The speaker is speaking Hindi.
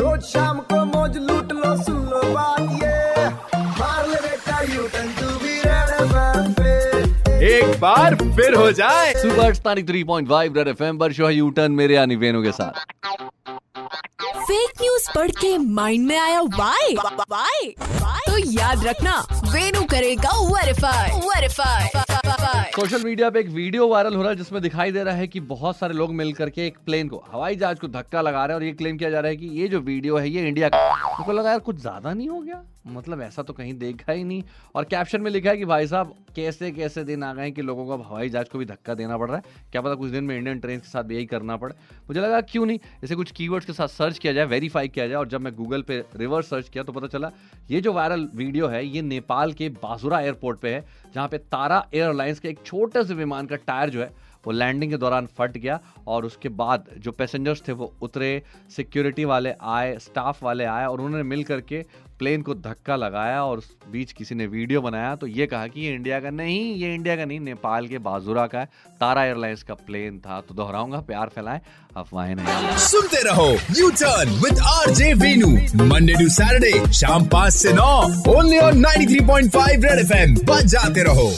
रोज शाम को मौज लूट लो सुन लो बात ये। मार ले बेटा यू टर्न तू भी रेड पे। एक बार फिर हो जाए। Super स्टारिक three point five Red FM M पर शो है यू टर्न मेरे यानी वेनु के साथ। फेक न्यूज़ पढ़ के माइंड में आया वाई वाई तो याद रखना वेनु करेगा वेरीफाई वेरीफाई सोशल मीडिया पे एक वीडियो वायरल हो रहा है जिसमें दिखाई दे रहा है कि बहुत सारे लोग मिल करके एक प्लेन को, हवाई जहाज़ को धक्का लगा रहे हैं और ये क्लेम किया जा रहा है कि ये जो वीडियो है, ये इंडिया का तो लगा यार कुछ ज़्यादा नहीं हो गया। मतलब ऐसा तो कहीं देखा ही नहीं। और कैप्शन में लिखा है कि भाई साहब, कैसे कैसे दिन आ गए कि लोगों को हवाई जहाज़ को भी धक्का देना पड़ रहा है। क्या पता कुछ दिन में इंडियन ट्रेन के साथ भी यही करना पड़े। मुझे लगा क्यों नहीं? इसे कुछ कीवर्ड्स के साथ सर्च किया जाए वेरीफाई किया जाए। और जब मैं गूगल पे रिवर्स सर्च किया तो पता चला, ये जो वायरल वीडियो है, ये नेपाल के बाजुरा एयरपोर्ट पे है, जहाँ पे तारा एयरलाइंस के एक छोटे से विमान का टायर जो है वो लैंडिंग के दौरान फट गया और उसके बाद जो पैसेंजर्स थे वो उतरे सिक्योरिटी वाले आए स्टाफ वाले आए और उन्होंने मिल करके प्लेन को धक्का लगाया और उस बीच किसी ने वीडियो बनाया। तो ये कहा कि ये इंडिया का नहीं, ये इंडिया का नहीं, नेपाल के बाजुरा का है। तारा एयरलाइंस का प्लेन था। तो दोहराऊँगा, प्यार फैलाएँ, अफवाहें नहीं। सुनते रहो U turn with R J Venu Monday to Saturday शाम पाँच से नौ ओनली ऑन 93.5 रेड एफएम बजाते रहो।